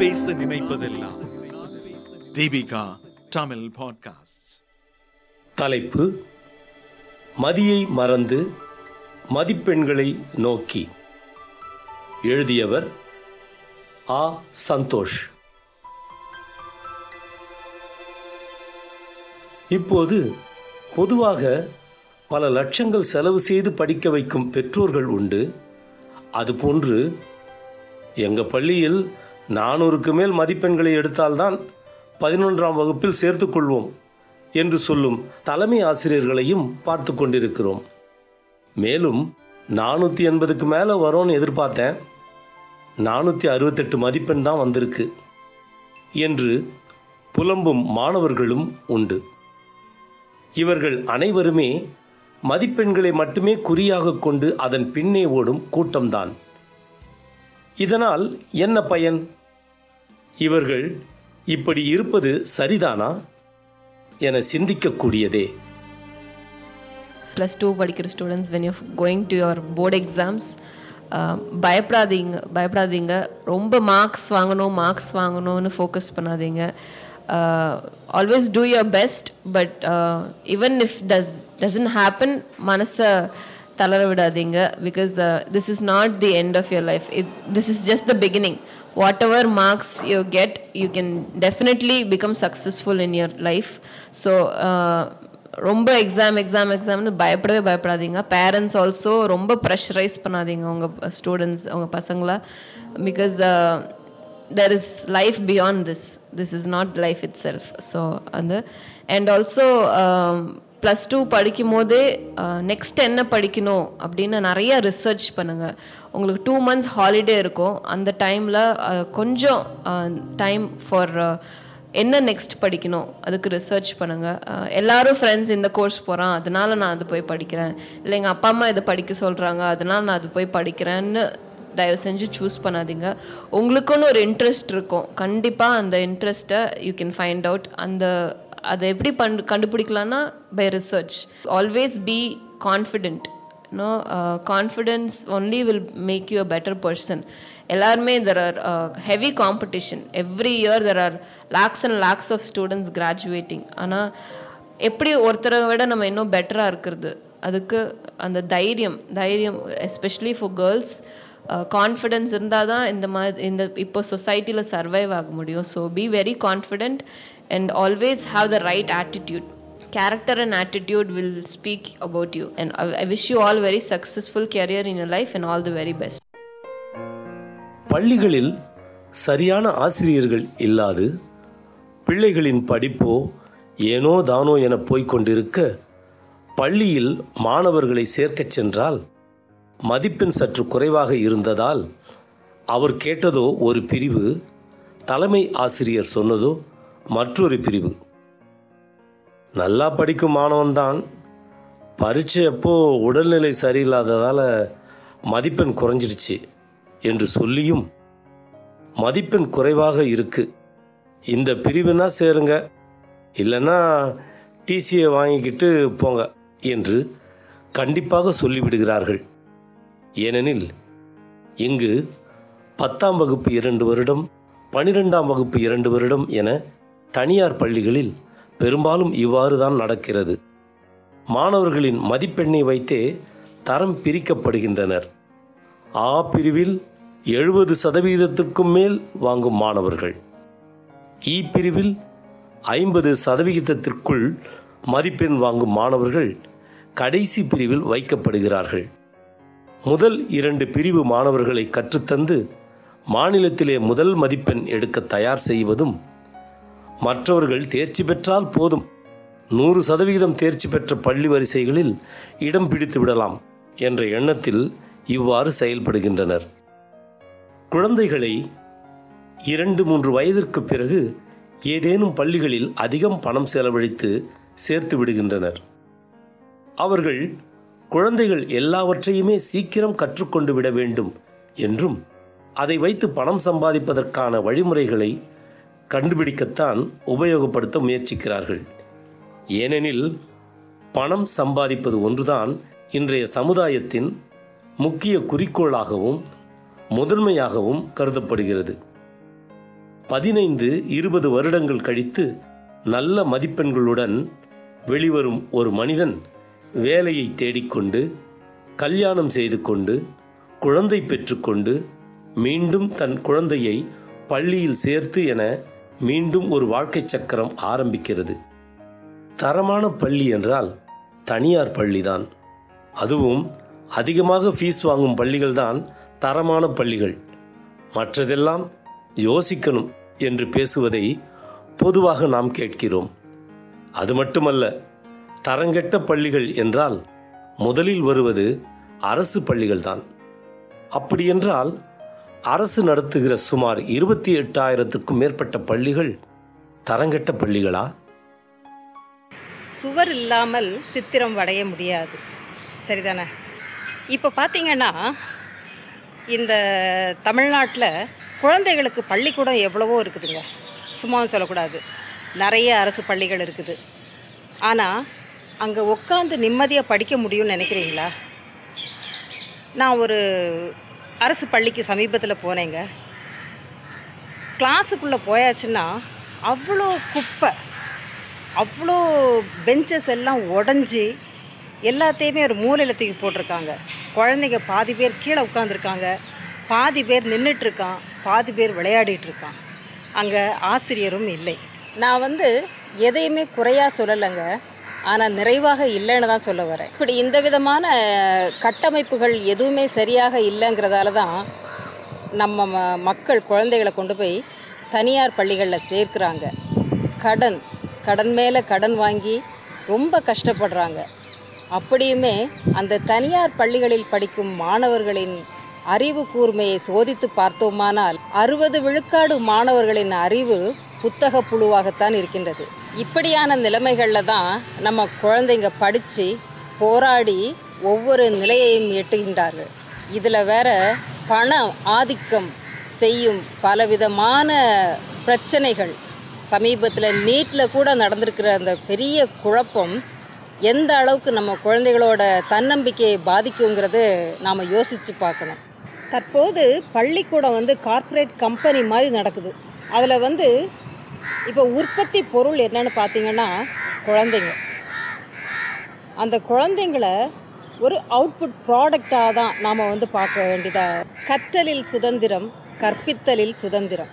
பேச நினைப்பதெல்லாம். தீபிகா தமிழ் பாட்காஸ்ட் தலைப்பு மதியை மறந்து மதிப்பெண்களை நோக்கி. எழுதியவர் ஆ. சந்தோஷ். இப்போது பொதுவாக பல லட்சங்கள் செலவு செய்து படிக்க வைக்கும் பெற்றோர்கள் உண்டு. அதுபோன்று எங்கள் பள்ளியில் நானூறுக்கு மேல் மதிப்பெண்களை எடுத்தால்தான் பதினொன்றாம் வகுப்பில் சேர்த்துக்கொள்வோம் என்று சொல்லும் தலைமை ஆசிரியர்களையும் பார்த்து கொண்டிருக்கிறோம். மேலும் நானூற்றி எண்பதுக்கு மேலே வரும்னு எதிர்பார்த்தேன். நானூற்றி அறுபத்தெட்டு மதிப்பெண் தான் வந்திருக்கு என்று புலம்பும் மாணவர்களும் உண்டு. இவர்கள் அனைவருமே மதிப்பெண்களை மட்டுமே குறியாக கொண்டு அதன் பின்னே ஓடும் கூட்டம்தான். இதனால் என்ன பயன்? இவர்கள் இப்படி இருப்பது சரிதானா? என சிந்திக்கக்கூடியதே. ப்ளஸ் டூ படிக்கிற students when you going to your board exams பயப்படாதீங்க பயப்படாதீங்க. ரொம்ப மார்க்ஸ் வாங்கணும் மார்க்ஸ் வாங்கணும்னு ஃபோக்கஸ் பண்ணாதீங்க. Always do your best but even if does doesn't happen மனசை தளர விடாதீங்க because this is not the end of your life it this is just the beginning whatever marks you get you can definitely become successful in your life so ரொம்ப exam exam எக்ஸாம்னு பயப்படவே பயப்படாதீங்க. Parents also ரொம்ப pressurise பண்ணாதீங்க உங்கள் students உங்கள் பசங்களை. Because there is life beyond this this is not life itself so அந்த and also plus two படிக்கும்போதே நெக்ஸ்ட் என்ன படிக்கணும் அப்படின்னு நிறைய ரிசர்ச் பண்ணுங்கள் உங்களுக்கு டூ மந்த்ஸ் ஹாலிடே இருக்கும். அந்த டைமில் கொஞ்சம் டைம் ஃபார் என்ன நெக்ஸ்ட் படிக்கணும் அதுக்கு ரிசர்ச் பண்ணுங்கள் எல்லாரும் ஃப்ரெண்ட்ஸ் இந்த கோர்ஸ் போகிறான் அதனால நான் அது போய் படிக்கிறேன். இல்லை எங்கள் அப்பா அம்மா இதை படிக்க சொல்கிறாங்க அதனால நான் அது போய் படிக்கிறேன்னு தயவு செஞ்சு சூஸ் பண்ணாதீங்க. உங்களுக்குன்னு ஒரு இன்ட்ரெஸ்ட் இருக்கும். கண்டிப்பாக அந்த இன்ட்ரெஸ்ட்டை யூ கேன் ஃபைண்ட் அவுட் அந்த அதை எப்படி பண் கண்டுபிடிக்கலான்னா by research always be confident no confidence only will make you a better person எல்லாருமே there are heavy competition every year there are lakhs and lakhs of students graduating ஆனால் எப்படி ஒருத்தரை விட நம்ம இன்னும் பெட்டராக இருக்கிறது? அதுக்கு அந்த தைரியம் தைரியம் எஸ்பெஷலி ஃபார் கேர்ள்ஸ் கான்ஃபிடென்ஸ் இருந்தால் தான் இந்த மாதிரி இந்த இப்போ சொசைட்டியில் சர்வைவ் ஆக முடியும். So be very confident and always have the right attitude character and attitude will speak about you. And I, I wish you all very successful career in your life and all the very best. பள்ளிகளில் சரியான ஆசிரியர்கள் இல்லாது பிள்ளைகளின் படிப்போ ஏனோ தானோ என போய்கொண்டிருக்க பள்ளியில் மாணவர்களை சேர்க்கச் சென்றால் மதிப்பெண் சற்று குறைவாக இருந்ததால் அவர் கேட்டதோ ஒரு பிரிவு தலைமை ஆசிரியர் சொன்னதோ மற்றொரு பிரிவு. நல்லா படிக்கும் மாணவன்தான். பரீட்சை எப்போ உடல்நிலை சரியில்லாததால் மதிப்பெண் குறைஞ்சிடுச்சு என்று சொல்லியும் மதிப்பெண் குறைவாக இருக்கு. இந்த பிரிவுனா சேருங்க. இல்லைன்னா டிசியை வாங்கிக்கிட்டு போங்க என்று கண்டிப்பாக சொல்லிவிடுகிறார்கள். ஏனெனில் இங்கு பத்தாம் வகுப்பு இரண்டு வருடம் பனிரெண்டாம் வகுப்பு இரண்டு வருடம் என தனியார் பள்ளிகளில் பெரும்பாலும் இவ்வாறு தான் நடக்கிறது. மாணவர்களின் மதிப்பெண்ணை வைத்தே தரம் பிரிக்கப்படுகின்றனர். ஆ பிரிவில் எழுபது சதவிகிதத்துக்கும் மேல் வாங்கும் மாணவர்கள். இ பிரிவில் ஐம்பது சதவிகிதத்திற்குள் மதிப்பெண் வாங்கும் மாணவர்கள் கடைசி பிரிவில் வைக்கப்படுகிறார்கள். முதல் இரண்டு பிரிவு மாணவர்களை கற்றுத்தந்து மாநிலத்திலே முதல் மதிப்பெண் எடுக்க தயார் செய்வதும் மற்றவர்கள் தேர்ச்சி பெற்றால் போதும். நூறு சதவிகிதம் தேர்ச்சி பெற்ற பள்ளி வரிசைகளில் இடம் பிடித்து விடலாம் என்ற எண்ணத்தில் இவ்வாறு செயல்படுகின்றனர். குழந்தைகளை இரண்டு மூன்று வயதிற்கு பிறகு ஏதேனும் பள்ளிகளில் அதிகம் பணம் செலவழித்து சேர்த்து விடுகின்றனர். அவர்கள் குழந்தைகள் எல்லாவற்றையுமே சீக்கிரம் கற்றுக்கொண்டு விட வேண்டும் என்றும் அதை வைத்து பணம் சம்பாதிப்பதற்கான வழிமுறைகளை கண்டுபிடிக்கத்தான் உபயோகப்படுத்த முயற்சிக்கிறார்கள். ஏனெனில் பணம் சம்பாதிப்பது ஒன்றுதான் இன்றைய சமுதாயத்தின் முக்கிய குறிக்கோளாகவும் முதன்மையாகவும் கருதப்படுகிறது. பதினைந்து இருபது வருடங்கள் கழித்து நல்ல மதிப்பெண்களுடன் வெளிவரும் ஒரு மனிதன் வேலையை தேடிக்கொண்டு கல்யாணம் செய்து கொண்டு குழந்தை பெற்றுக்கொண்டு மீண்டும் தன் குழந்தையை பள்ளியில் சேர்த்து என மீண்டும் ஒரு வாழ்க்கை சக்கரம் ஆரம்பிக்கிறது. தரமான பள்ளி என்றால் தனியார் பள்ளிதான். அதுவும் அதிகமாக ஃபீஸ் வாங்கும் பள்ளிகள்தான் தரமான பள்ளிகள். மற்றதெல்லாம் யோசிக்கணும் என்று பேசுவதை பொதுவாக நாம் கேட்கிறோம். அது மட்டுமல்ல தரங்கெட்ட பள்ளிகள் என்றால் முதலில் வருவது அரசு பள்ளிகள்தான். அப்படியென்றால் அரசு நடத்துகிற சுமார் இருபத்தி எட்டாயிரத்துக்கும் மேற்பட்ட பள்ளிகள் தரங்கெட்ட பள்ளிகளா? சுவர் இல்லாமல் சித்திரம் வரைய முடியாது. சரிதானே? இப்போ பார்த்தீங்கன்னா இந்த தமிழ்நாட்டில் குழந்தைகளுக்கு பள்ளிக்கூடம் எவ்வளவோ இருக்குதுங்க. சும்மாவும் சொல்லக்கூடாது. நிறைய அரசு பள்ளிகள் இருக்குது. ஆனால் அங்கே உட்காந்து நிம்மதியாக படிக்க முடியும்னு நினைக்கிறீங்களா? நான் ஒரு அரசு பள்ளிக்கு சமீபத்தில் போனேங்க. கிளாஸுக்குள்ளே போயாச்சுன்னா அவ்வளோ குப்பை அவ்வளோ பெஞ்சஸ் எல்லாம் உடஞ்சி எல்லாத்தையுமே ஒரு மூலையில் தூக்கி போட்டிருக்காங்க. குழந்தைங்க பாதி பேர் கீழே உட்காந்துருக்காங்க பாதி பேர் நின்றுட்டுருக்கான் பாதி பேர் விளையாடிட்டுருக்கான். அங்கே ஆசிரியரும் இல்லை. நான் வந்து எதையுமே குறையாக சொல்லலைங்க. ஆனால் நிறைவாக இல்லைன்னு தான் சொல்ல வரேன். இப்படி இந்த விதமான கட்டமைப்புகள் எதுவுமே சரியாக இல்லைங்கிறதால தான் நம்ம ம மக்கள் குழந்தைகளை கொண்டு போய் தனியார் பள்ளிகளில் சேர்க்குறாங்க. கடன் கடன் மேலே கடன் வாங்கி ரொம்ப கஷ்டப்படுறாங்க. அப்படியுமே அந்த தனியார் பள்ளிகளில் படிக்கும் மாணவர்களின் அறிவு கூர்மையை சோதித்து பார்த்தோமானால் அறுபது விழுக்காடு மாணவர்களின் அறிவு புத்தக புழுவாகத்தான் இருக்கின்றது. இப்படியான நிலைமைகளில் தான் நம்ம குழந்தைங்க படித்து போராடி ஒவ்வொரு நிலையையும் எட்டுகின்றார்கள். இதில் வேற பண ஆதிக்கம் செய்யும் பலவிதமான பிரச்சனைகள். சமீபத்தில் நீட்டில் கூட நடந்திருக்கிற அந்த பெரிய குழப்பம் எந்த அளவுக்கு நம்ம குழந்தைகளோட தன்னம்பிக்கையை பாதிக்குங்கிறது நாம் யோசித்து பார்க்கணும். தற்போது பள்ளிக்கூடம் வந்து கார்ப்பரேட் கம்பெனி மாதிரி நடக்குது. அதில் வந்து இப்போ உற்பத்தி பொருள் என்னன்னு பார்த்தீங்கன்னா குழந்தைங்க. அந்த குழந்தைங்கள ஒரு அவுட்புட் ப்ராடக்டாக தான் நாம் வந்து பார்க்க வேண்டியதாக கற்றலில் சுதந்திரம் கற்பித்தலில் சுதந்திரம்.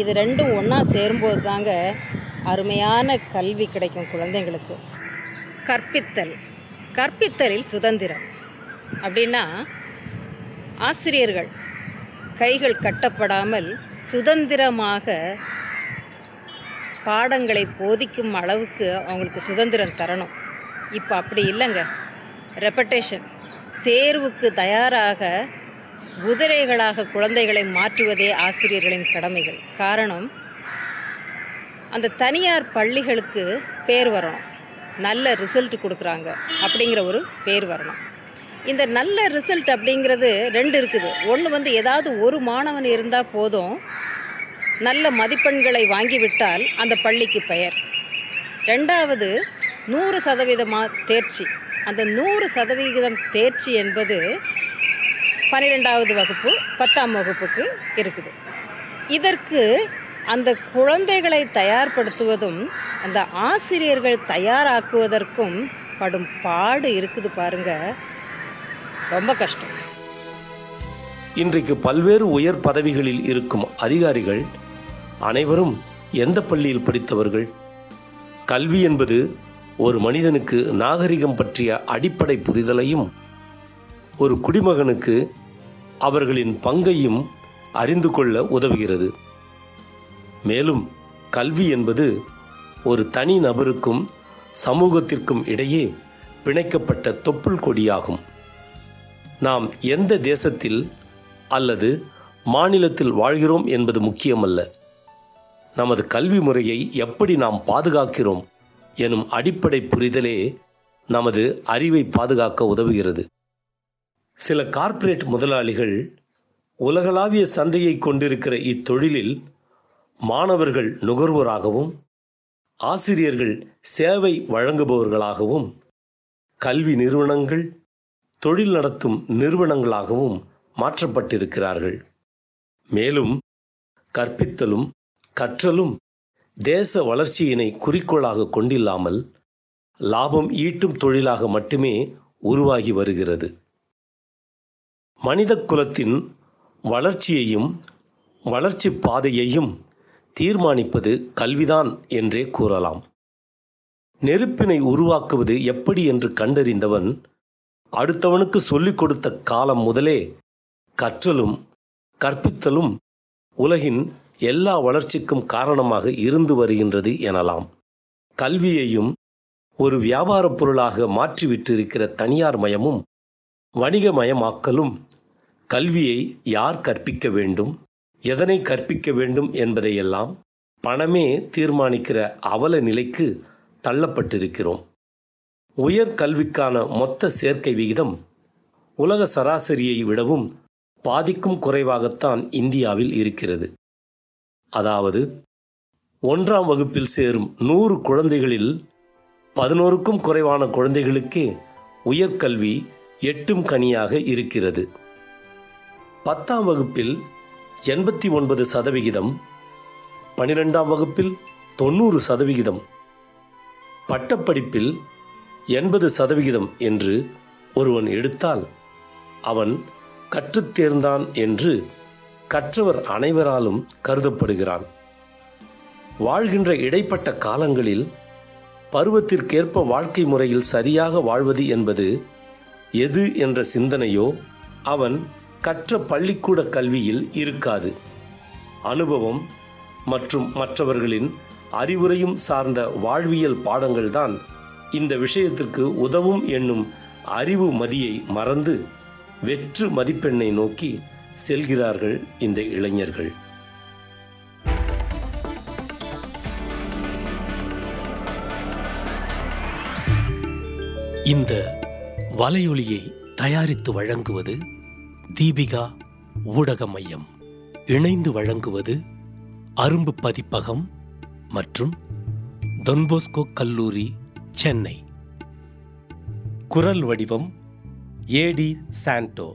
இது ரெண்டும் ஒன்றா சேரும்போது தாங்க அருமையான கல்வி கிடைக்கும் குழந்தைங்களுக்கு. கற்பித்தல். கற்பித்தலில் சுதந்திரம். அப்படின்னா ஆசிரியர்கள் கைகள் கட்டப்படாமல் சுதந்திரமாக பாடங்களை போதிக்கும் அளவுக்கு அவங்களுக்கு சுதந்திரம் தரணும். இப்போ அப்படி இல்லைங்க. ரெப்படேஷன் தேர்வுக்கு தயாராக குதிரைகளாக குழந்தைகளை மாற்றுவதே ஆசிரியர்களின் கடமைகள். காரணம் அந்த தனியார் பள்ளிகளுக்கு பேர் வரணும். நல்ல ரிசல்ட் கொடுக்குறாங்க அப்படிங்கிற ஒரு பேர் வரணும். இந்த நல்ல ரிசல்ட் அப்படிங்கிறது ரெண்டு இருக்குது. ஒன்று வந்து ஏதாவது ஒரு மாணவன் இருந்தால் போதும் நல்ல மதிப்பெண்களை வாங்கிவிட்டால் அந்த பள்ளிக்கு பெயர். ரெண்டாவது நூறு சதவீதமாக தேர்ச்சி. அந்த நூறு சதவிகிதம் தேர்ச்சி என்பது பன்னிரெண்டாவது வகுப்பு பத்தாம் வகுப்புக்கு இருக்குது. இதற்கு அந்த குழந்தைகளை தயார்படுத்துவதும் அந்த ஆசிரியர்கள் தயாராக்குவதற்கும் படும் பாடு இருக்குது பாருங்க. ரொம்ப கஷ்டம். இன்றைக்கு பல்வேறு உயர் பதவிகளில் இருக்கும் அதிகாரிகள் அனைவரும் எந்த பள்ளியில் படித்தவர்கள்? கல்வி என்பது ஒரு மனிதனுக்கு நாகரிகம் பற்றிய அடிப்படை புரிதலையும் ஒரு குடிமகனுக்கு அவர்களின் பங்கையும் அறிந்து கொள்ள உதவுகிறது. மேலும் கல்வி என்பது ஒரு தனி நபருக்கும் சமூகத்திற்கும் இடையே பிணைக்கப்பட்ட தொப்புள் கொடியாகும். நாம் எந்த தேசத்தில் அல்லது மாநிலத்தில் வாழ்கிறோம் என்பது முக்கியமல்ல. நமது கல்வி முறையை எப்படி நாம் பாதுகாக்கிறோம் எனும் அடிப்படை புரிதலே நமது அறிவை பாதுகாக்க உதவுகிறது. சில கார்ப்பரேட் முதலாளிகள் உலகளாவிய சந்தையை கொண்டிருக்கிற இத்தொழிலில் மாணவர்கள் நுகர்வோராகவும் ஆசிரியர்கள் சேவை வழங்குபவர்களாகவும் கல்வி நிறுவனங்கள் தொழில் நடத்தும் நிறுவனங்களாகவும் மாற்றப்பட்டிருக்கிறார்கள். மேலும் கற்பித்தலும் கற்றலும் தேச வளர்ச்சியினை குறிக்கோளாக கொண்டில்லாமல் லாபம் ஈட்டும் தொழிலாக மட்டுமே உருவாகி வருகிறது. மனித குலத்தின் வளர்ச்சியையும் வளர்ச்சி பாதையையும் தீர்மானிப்பது கல்விதான் என்றே கூறலாம். நெருப்பினை உருவாக்குவது எப்படி என்று கண்டறிந்தவன் அடுத்தவனுக்கு சொல்லிக் கொடுத்த காலம் முதலே கற்றலும் கற்பித்தலும் உலகின் எல்லா வளர்ச்சிக்கும் காரணமாக இருந்து வருகின்றது எனலாம். கல்வியையும் ஒரு வியாபாரப் பொருளாக மாற்றிவிட்டிருக்கிற தனியார் மயமும் வணிகமயமாக்கலும் கல்வியை யார் கற்பிக்க வேண்டும் எதனை கற்பிக்க வேண்டும் என்பதையெல்லாம் பணமே தீர்மானிக்கிற அவல நிலைக்கு தள்ளப்பட்டிருக்கிறோம். உயர் கல்விக்கான மொத்த சேர்க்கை விகிதம் உலக சராசரியை விடவும் பாதிக்கும் குறைவாகத்தான் இந்தியாவில் இருக்கிறது. அதாவது ஒன்றாம் வகுப்பில் சேரும் நூறு குழந்தைகளில் பதினோருக்கும் குறைவான குழந்தைகளுக்கே உயர்கல்வி எட்டும் கனியாக இருக்கிறது. பத்தாம் வகுப்பில் எண்பத்தி ஒன்பது சதவிகிதம் பனிரெண்டாம் வகுப்பில் தொண்ணூறு சதவிகிதம் பட்டப்படிப்பில் எண்பது சதவிகிதம் என்று ஒருவன் எடுத்தால் அவன் கற்றுத்தேர்ந்தான் என்று கற்றவர் அனைவராலும் கருதப்படுகிறான். வாழ்கின்ற இடைப்பட்ட காலங்களில் பருவத்திற்கேற்ப வாழ்க்கை முறையில் சரியாக வாழ்வது என்பது எது என்ற சிந்தனையோ அவன் கற்ற பள்ளிக்கூட கல்வியில் இருக்காது. அனுபவம் மற்றும் மற்றவர்களின் அறிவுரையும் சார்ந்த வாழ்வியல் பாடங்கள்தான் இந்த விஷயத்திற்கு உதவும் என்னும் அறிவு மதியை மறந்து வெற்று மதிப்பெண்ணை நோக்கி செல்கிறார்கள் இந்த இளைஞர்கள். இந்த வலையொலியை தயாரித்து வழங்குவது தீபிகா ஊடக மையம் இணைந்து வழங்குவது அரும்பு பதிப்பகம் மற்றும் தொன்போஸ்கோ கல்லூரி சென்னை. குரல் வடிவம் ஏடி சாண்டோ.